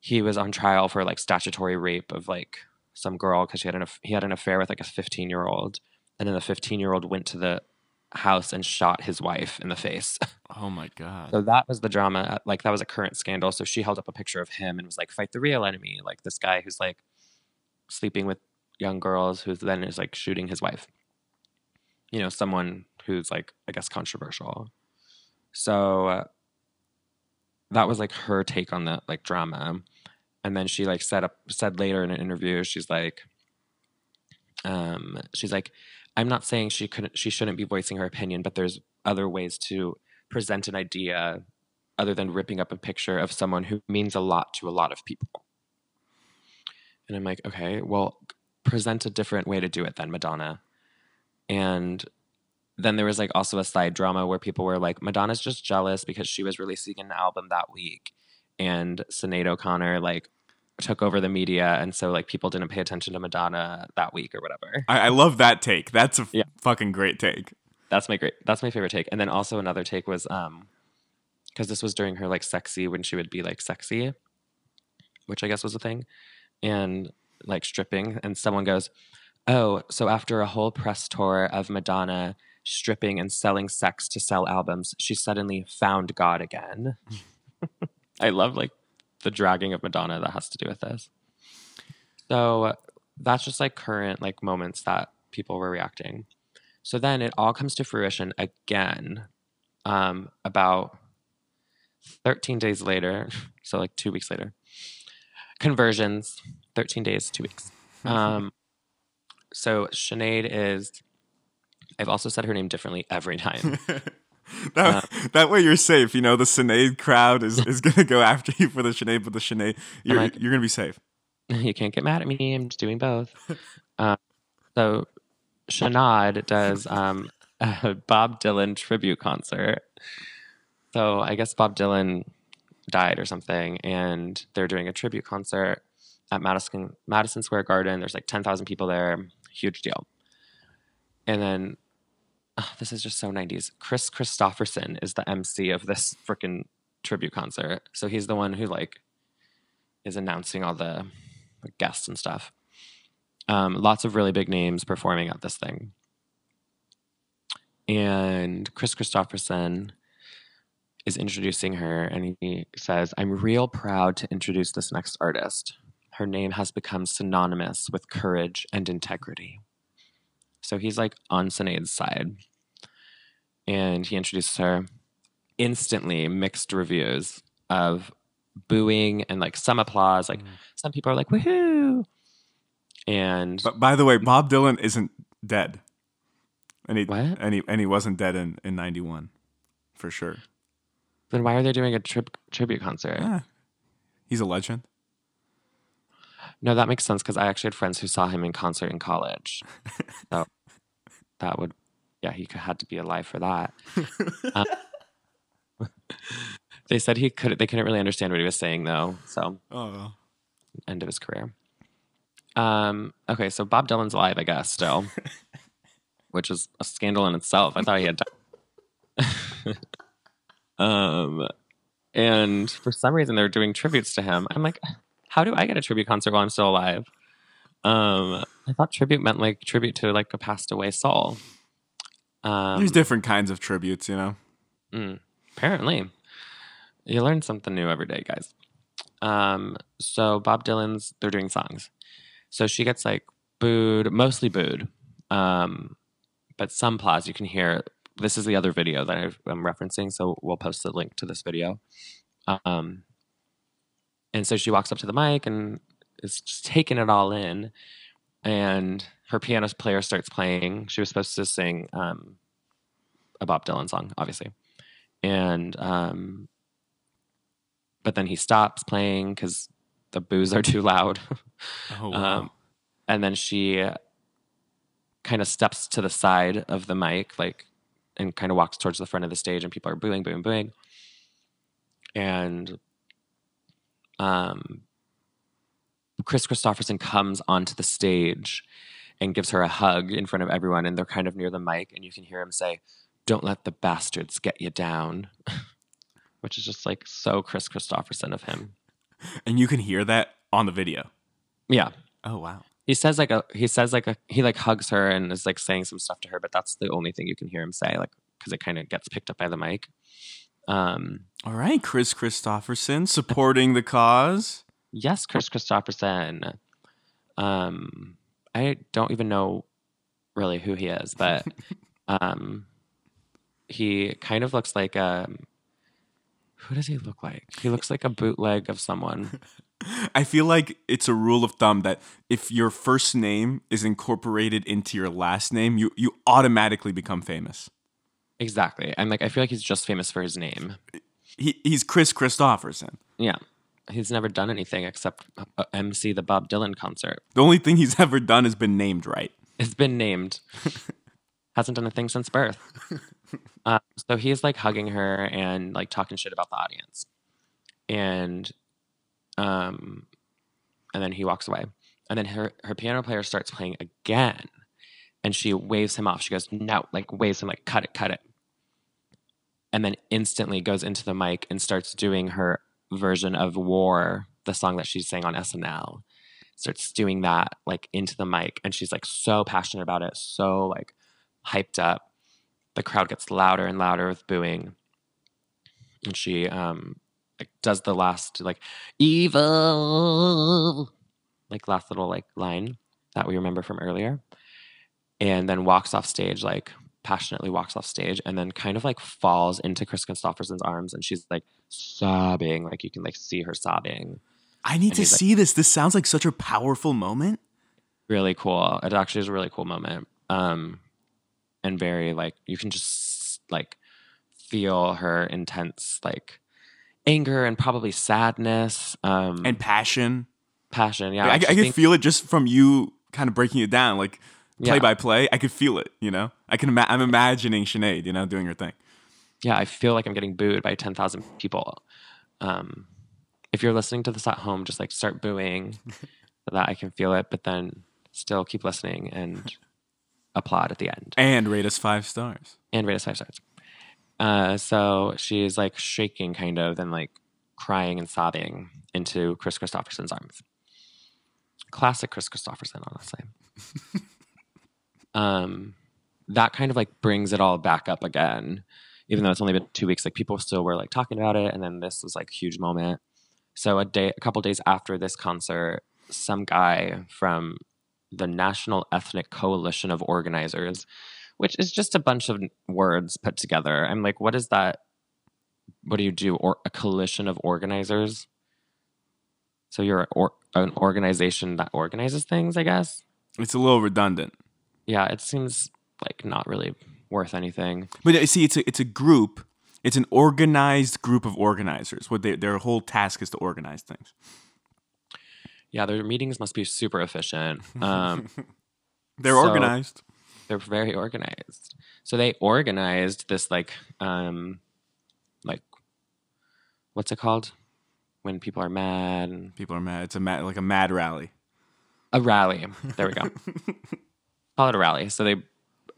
he was on trial for like statutory rape of like some girl because she had an he had an affair with like a 15 year old, and then the 15 year old went to the house and shot his wife in the face. Oh my god. So that was the drama. uh, Like that was a current scandal. So she held up a picture of him and was like, "Fight the real enemy." Like this guy who's like sleeping with young girls, who then is like shooting his wife. You know, someone who's like I guess controversial. So uh, that was like her take on the like drama, and then she like set up said later in an interview, she's like, um, she's like, I'm not saying she couldn't she shouldn't be voicing her opinion, but there's other ways to present an idea other than ripping up a picture of someone who means a lot to a lot of people. And I'm like, okay, well, present a different way to do it then, Madonna. And then there was like also a side drama where people were like, Madonna's just jealous because she was releasing an album that week. And Sinead O'Connor like took over the media. And so like people didn't pay attention to Madonna that week or whatever. I, I love that take. That's a Yeah. fucking great take. That's my great. That's my favorite take. And then also another take was um, because this was during her like sexy when she would be like sexy, which I guess was a thing, and like stripping. And someone goes, "Oh, so after a whole press tour of Madonna stripping and selling sex to sell albums, she suddenly found God again." I love like the dragging of Madonna that has to do with this. So that's just like current like moments that people were reacting. So then it all comes to fruition again um, about 13 days later. So, like two weeks later. Conversions, 13 days, two weeks. Um, so, Sinead is, I've also said her name differently every time. that, that way you're safe. You know, the Sinead crowd is, is going to go after you for the Sinead, but the Sinead, you're, like- you're going to be safe. you can't get mad at me. I'm just doing both. Uh, so, Shanad does um, a Bob Dylan tribute concert. So, I guess Bob Dylan died or something, and they're doing a tribute concert at Madison Madison Square Garden. There's like 10,000 people there. Huge deal. And then, oh, this is just so 90s. Kris Kristofferson is the MC of this freaking tribute concert. So, he's the one who like is announcing all the like, guests and stuff. Um, lots of really big names performing at this thing. And Kris Kristofferson is introducing her, and he says, I'm real proud to introduce this next artist. Her name has become synonymous with courage and integrity. So he's like on Sinead's side. And he introduces her. Instantly, mixed reviews of booing and like some applause. Like mm. some people are like, woohoo. And But by the way, Bob Dylan isn't dead. And he, What? and he, and he wasn't dead in, in 91, for sure. then why are they doing a trip, tribute concert? Yeah. He's a legend. No, that makes sense because I actually had friends who saw him in concert in college. so that would, yeah, he could, had to be alive for that. Um, they said he could. They couldn't really understand what he was saying though. So Oh. end of his career. Um. Okay, so Bob Dylan's alive, I guess, still, which is a scandal in itself. I thought he had died. um, and for some reason they're doing tributes to him. I'm like, how do I get a tribute concert while I'm still alive? Um, I thought tribute meant like tribute to like a passed away soul. Um, There's different kinds of tributes, you know. Mm, apparently. You learn something new every day, guys. Um, so Bob Dylan's they're doing songs. So she gets like booed, mostly booed. Um, but some applause you can hear. This is the other video that I'm referencing, so we'll post the link to this video. Um, and so she walks up to the mic and is just taking it all in. And her piano player starts playing. She was supposed to sing um, a Bob Dylan song, obviously. And um, but then he stops playing because the boos are too loud. Oh, wow. um, and then she kind of steps to the side of the mic, like, and kind of walks towards the front of the stage, and people are booing, booing, booing. And um, Kris Kristofferson comes onto the stage and gives her a hug in front of everyone, and they're kind of near the mic, and you can hear him say, "Don't let the bastards get you down," which is just like so Kris Kristofferson of him. and you can hear that on the video. Yeah, Oh wow. he says like a he says like a he like hugs her and is like saying some stuff to her, but that's the only thing you can hear him say, like because it kind of gets picked up by the mic. Um, All right, Kris Kristofferson supporting the cause. yes, Kris Kristofferson. Um, I don't even know really who he is, but um, he kind of looks like um, who does he look like? He looks like a bootleg of someone. I feel like it's a rule of thumb that if your first name is incorporated into your last name, you you automatically become famous. Exactly. I'm like I feel like he's just famous for his name. He, he's Kris Kristofferson. Yeah. He's never done anything except uh, MC the Bob Dylan concert. The only thing he's ever done has been named right. It's been named. Hasn't done a thing since birth. um, so he's like hugging her and like talking shit about the audience. And um and then he walks away. And then her her piano player starts playing again. And she waves him off. She goes, "No," like waves him like cut it, cut it. And then instantly goes into the mic and starts doing her version of War, the song that she sang on SNL. Starts doing that like into the mic and she's like so passionate about it, so like hyped up. The crowd gets louder and louder with booing. And she um like does the last like evil like last little like line that we remember from earlier. And then walks off stage like passionately walks off stage and then kind of like falls into Kris Kristofferson's arms and she's like sobbing like you can like see her sobbing I need And to he's like- see this. This sounds like such a powerful moment. really cool. It actually is a really cool moment. Um, and very like you can just like feel her intense like anger and probably sadness, um, And passion. passion. Yeah, I, I just can feel it just from you kind of breaking it down, like play by play. I could feel it. You know, I can. Ima- I'm imagining Sinead, you know, doing her thing. yeah, I feel like I'm getting booed by ten thousand people. Um, if you're listening to this at home, just like start booing, so that I can feel it, but then still keep listening and applaud at the end. And rate us five stars. and rate us five stars. Uh, so she's like shaking, kind of, and like crying and sobbing into Kris Kristofferson's arms. Classic Kris Kristofferson, honestly. um, that kind of like brings it all back up again, even though it's only been two weeks. Like people still were like talking about it, and then this was like huge moment. So a day, a couple days after this concert, some guy from the National Ethnic Coalition of Organizers which is just a bunch of words put together. I'm like, what is that? What do you do? Or a coalition of organizers? So you're or, an organization that organizes things, I guess. It's a little redundant, Yeah, it seems like not really worth anything. but you see, it's a it's a group. It's an organized group of organizers. What they, their whole task is to organize things. Yeah, their meetings must be super efficient. Um, They're So- organized. they're very organized. So they organized this like um like what's it called when people are mad? People are mad. It's a mad, like a mad rally. A rally. There we go. Call it a rally. So they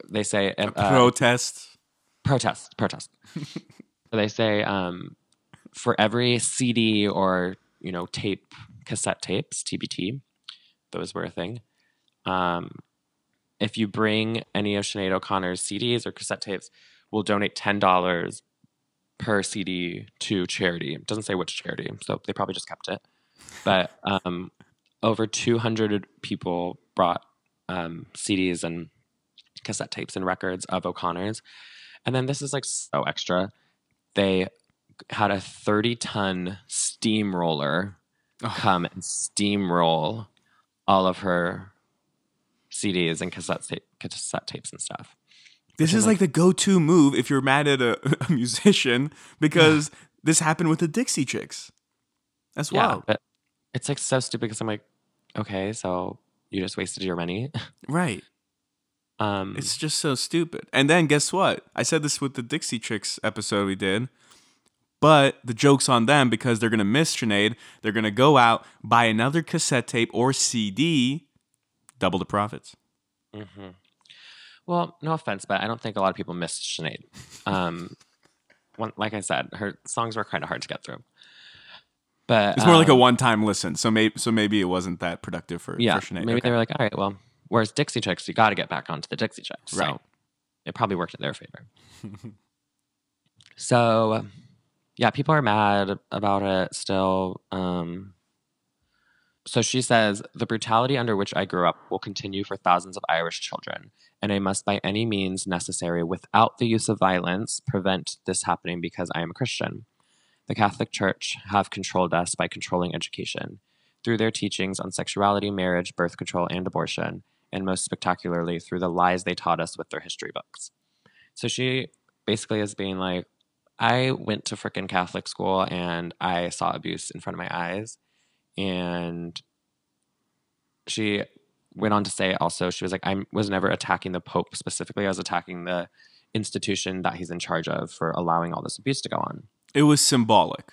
they say uh, Protest. protest, protest. so they say um, for every CD or you know tape, cassette tapes, TBT, those were a thing. Um, if you bring any of Sinead O'Connor's CDs or cassette tapes, we'll donate ten dollars per CD to charity. It doesn't say which charity, so they probably just kept it. But um, over two hundred people brought um, CDs and cassette tapes and records of O'Connor's. And then this is like so extra. They had a 30 ton steamroller Oh. come and steamroll all of her CDs and cassette, tape, cassette tapes and stuff. This is is like the go-to move if you're mad at a, a musician because this happened with the Dixie Chicks. That's wild. but it's like so stupid because I'm like, okay, so you just wasted your money. Right. Um, It's just so stupid. And then guess what? I said this with the Dixie Chicks episode we did. But the joke's on them because they're going to miss Sinead. They're going to go out, buy another cassette tape or CD, double the profits. Mm-hmm. Well, no offense, but I don't think a lot of people missed Sinead. Um, one, like I said, her songs were kind of hard to get through. But It's more like a um, one-time listen. So maybe so maybe it wasn't that productive for, yeah. for. Maybe Okay. they were like, all right, well, whereas Dixie Chicks, you got to get back onto the Dixie Chicks. So Right. it probably worked in their favor. so, yeah, people are mad about it still. Um, so she says the brutality under which I grew up will continue for thousands of Irish children, and I must by any means necessary, without the use of violence, prevent this happening because I am a Christian. The Catholic Church have controlled us by controlling education through their teachings on sexuality, marriage, birth control, and abortion, and most spectacularly through the lies they taught us with their history books. So she basically is being like, I went to frickin' Catholic school and I saw abuse in front of my eyes. And she went on to say also, she was like, I was never attacking the Pope specifically. I was attacking the institution that he's in charge of for allowing all this abuse to go on. It was symbolic.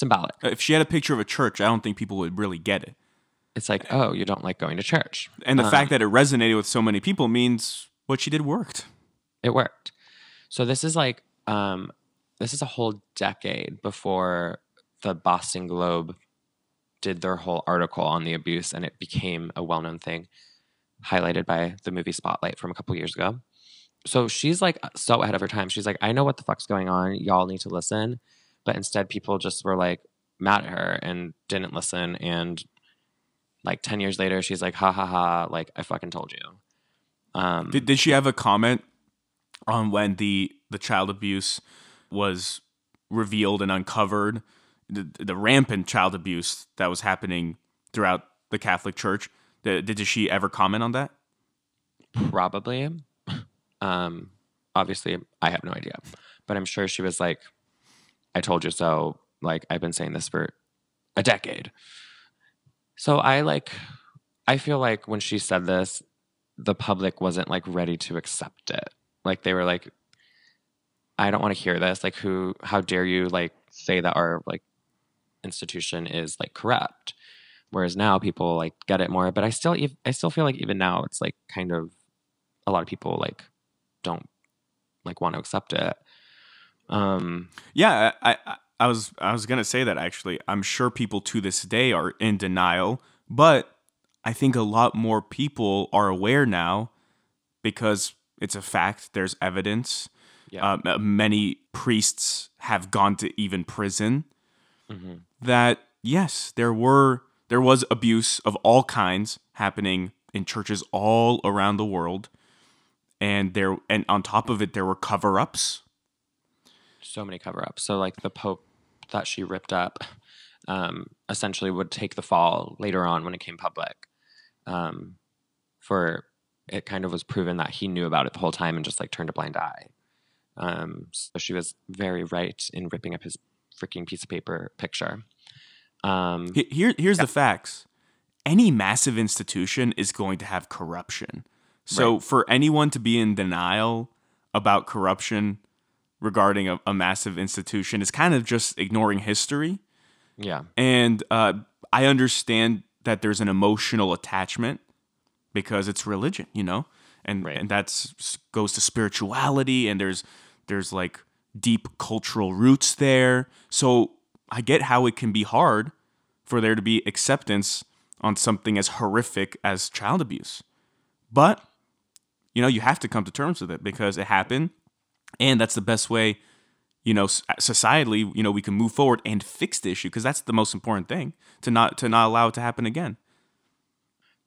Symbolic. If she had a picture of a church, I don't think people would really get it. It's like, oh, you don't like going to church. And the Um, fact that it resonated with so many people means what she did worked. it worked. So this is like um this is a whole decade before the Boston Globe did their whole article on the abuse and it became a well-known thing highlighted by the movie Spotlight from a couple years ago. So she's like so ahead of her time. She's like I know what the fuck's going on. Y'all need to listen. But instead people just were like mad at her and didn't listen and like 10 years later she's like ha ha ha like I fucking told you. Um Did, did she have a comment on when the the child abuse was revealed and uncovered, the, the rampant child abuse that was happening throughout the Catholic Church? Did, did she ever comment on that? Probably. Um, obviously, I have no idea, but I'm sure she was like, "I told you so." Like I've been saying this for a decade. So I like, I feel like when she said this, the public wasn't like ready to accept it. Like they were like, "I don't want to hear this." Like, who? How dare you like say that our like institution is like corrupt? Whereas now people like get it more, but I still, I still feel like even now it's like kind of a lot of people like don't like want to accept it. Um, Yeah, I, I I was I was gonna say that actually. I'm sure people to this day are in denial, but I think a lot more people are aware now because it's a fact. There's evidence. Yeah. Um, uh, many priests have gone to even prison. mhm. That yes, there were there was abuse of all kinds happening in churches all around the world, and there and on top of it there were cover ups. so many cover ups. So like the Pope that she ripped up, um, essentially would take the fall later on when it came public. Um, for it kind of was proven that he knew about it the whole time and just like turned a blind eye. Um, so she was very right in ripping up his freaking piece of paper picture. Um, Here, here's the facts. Any massive institution is going to have corruption. So Right. for anyone to be in denial about corruption, regarding a, a massive institution is kind of just ignoring history. Yeah. And uh, I understand that there's an emotional attachment because it's religion, you know, and Right. and that's goes to spirituality, and there's there's like deep cultural roots there. So I get how it can be hard for there to be acceptance on something as horrific as child abuse, but you know you have to come to terms with it because it happened, and that's the best way you know uh, societally you know we can move forward and fix the issue because that's the most important thing to not to not allow it to happen again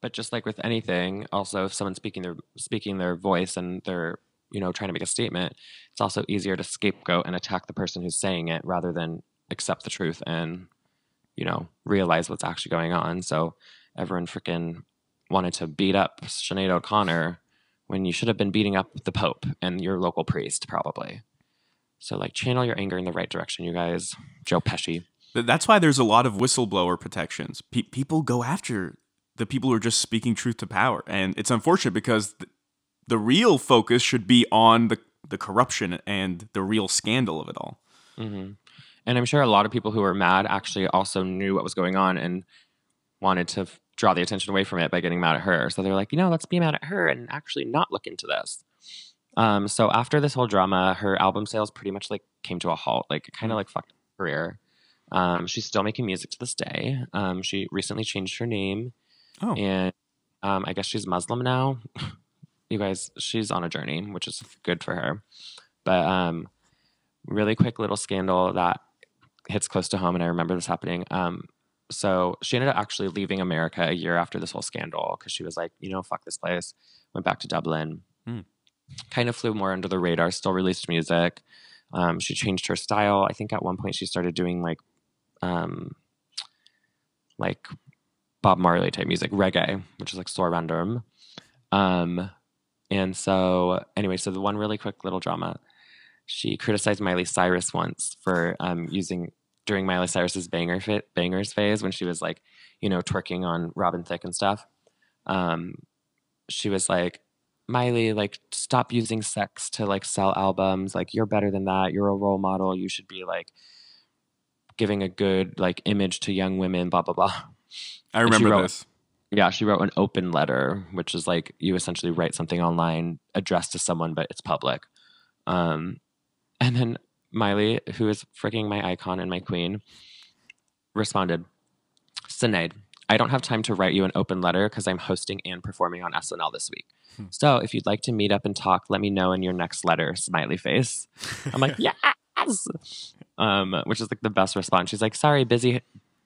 But just like with anything, also if someone's speaking their speaking their voice and they're you know trying to make a statement, it's also easier to scapegoat and attack the person who's saying it rather than accept the truth and you know realize what's actually going on. So everyone freaking wanted to beat up Sinead O'Connor when you should have been beating up the Pope and your local priest probably. So like channel your anger in the right direction, you guys. Joe Pesci. That's why there's a lot of whistleblower protections Pe- people go after the people who are just speaking truth to power and it's unfortunate because th- the real focus should be on the the corruption and the real scandal of it all hmm And I'm sure a lot of people who were mad actually also knew what was going on and wanted to f- draw the attention away from it by getting mad at her. So they're like, you know, let's be mad at her and actually not look into this. Um, so after this whole drama, her album sales pretty much like came to a halt. Like it kind of like fucked her career. Um, she's still making music to this day. Um, she recently changed her name oh and um, I guess she's Muslim now. you guys, she's on a journey, which is good for her. But um, really quick little scandal that hits close to home, and I remember this happening. Um, so she ended up actually leaving America a year after this whole scandal because she was like, you know, fuck this place. Went back to Dublin. Hmm. Kind of flew more under the radar. Still released music. Um, she changed her style. I think at one point she started doing like, um, like Bob Marley type music, reggae, which is like so random. Um, and so, anyway, so the one really quick little drama, she criticized Miley Cyrus once for um, using during Miley Cyrus's banger fit, bangers phase when she was like, you know, twerking on Robin Thicke and stuff. Um, she was like, Miley, like, stop using sex to like sell albums. Like, you're better than that. You're a role model. You should be like giving a good like image to young women. Blah blah blah. i remember wrote- this Yeah, she wrote an open letter, which is like you essentially write something online addressed to someone, but it's public. Um, and then Miley, who is freaking my icon and my queen, responded, Sinead, I don't have time to write you an open letter because I'm hosting and performing on SNL this week. Hmm. So if you'd like to meet up and talk, let me know in your next letter, smiley face. I'm like, yes. Um, which is like the best response. She's like, sorry, busy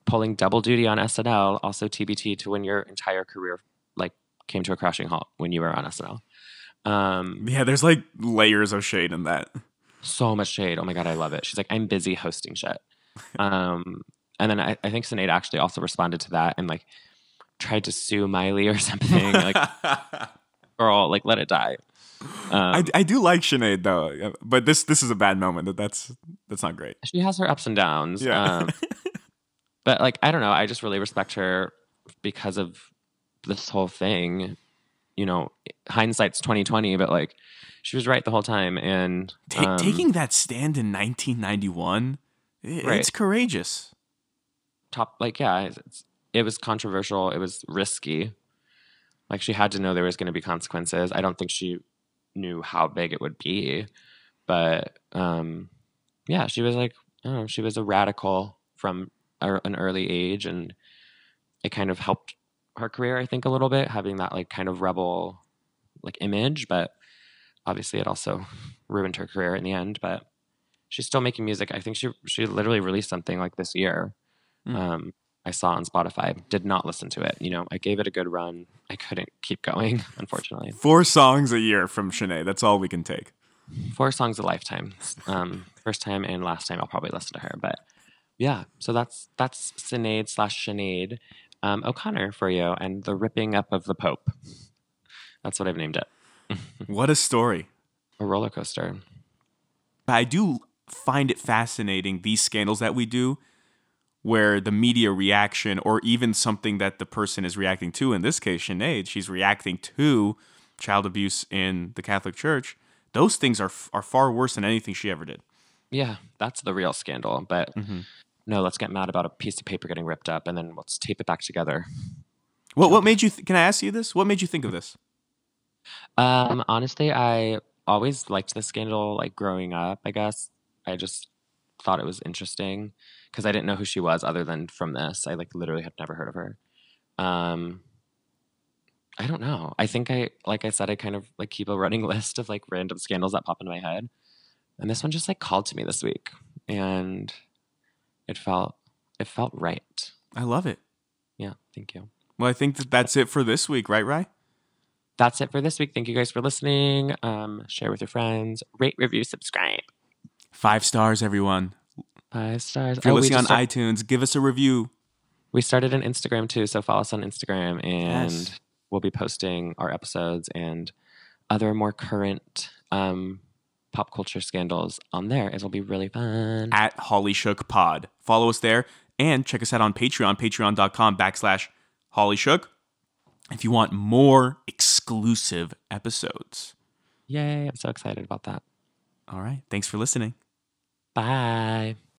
pulling double duty on SNL. Also TBT to when your entire career like came to a crashing halt when you were on SNL. Um, yeah there's like layers of shade in that so much shade. Oh my god, I love it. She's like, I'm busy hosting shit. Um, and then I, I think Sinead actually also responded to that and like tried to sue Miley or something. like, girl, like let it die. Um, I, I do like Sinead though, but this this is a bad moment. That that's that's not great. she has her ups and downs. Yeah. Um, but like I don't know, I just really respect her because of this whole thing. You know, hindsight's twenty twenty, but like she was right the whole time. And um, taking that stand in 1991, i- Right. it's courageous. top, like yeah, it's, it was controversial. It was risky. Like she had to know there was going to be consequences. I don't think she knew how big it would be, but um, yeah, she was like, I don't know, she was a radical from a, an early age, and it kind of helped her career, I think, a little bit having that like kind of rebel like image, but obviously it also ruined her career in the end. But she's still making music. I think she she literally released something like this year. Hmm. Um, I saw on Spotify. Did not listen to it. You know, I gave it a good run. I couldn't keep going, unfortunately. Four songs a year from Sinead. That's all we can take. Four songs a lifetime. Um, first time and last time I'll probably listen to her. But yeah, so that's that's Sinead slash Sinead um, O'Connor for you, and the ripping up of the Pope. That's what I've named it. What a story. A roller coaster. I do find it fascinating these scandals that we do where the media reaction or even something that the person is reacting to in this case Sinead she's reacting to child abuse in the Catholic Church those things are are far worse than anything she ever did. Yeah, that's the real scandal. But Mm-hmm. no, let's get mad about a piece of paper getting ripped up and then let's tape it back together. What what made you? Th- can I ask you this? What made you think of this? Um, honestly, I always liked the scandal, like growing up, I guess. I just thought it was interesting because I didn't know who she was other than from this. I like literally had never heard of her. Um, I don't know. I think I, like I said, I kind of like keep a running list of like random scandals that pop into my head. And this one just like called to me this week and it felt, it felt right. I love it. Yeah. Thank you. Well, I think that that's it for this week, right? Right. That's it for this week. Thank you guys for listening. Um, share with your friends, rate, review, subscribe. Five stars, everyone. Five stars. If you're Oh, listening on start- iTunes, give us a review. we started an Instagram too, so follow us on Instagram, and Yes. we'll be posting our episodes and other more current um, pop culture scandals on there. It'll be really fun. at Holly Shook Pod. Follow us there and check us out on Patreon, patreon.com backslash Holly Shook. If you want more exclusive episodes. Yay! I'm so excited about that. All right. Thanks for listening. Bye.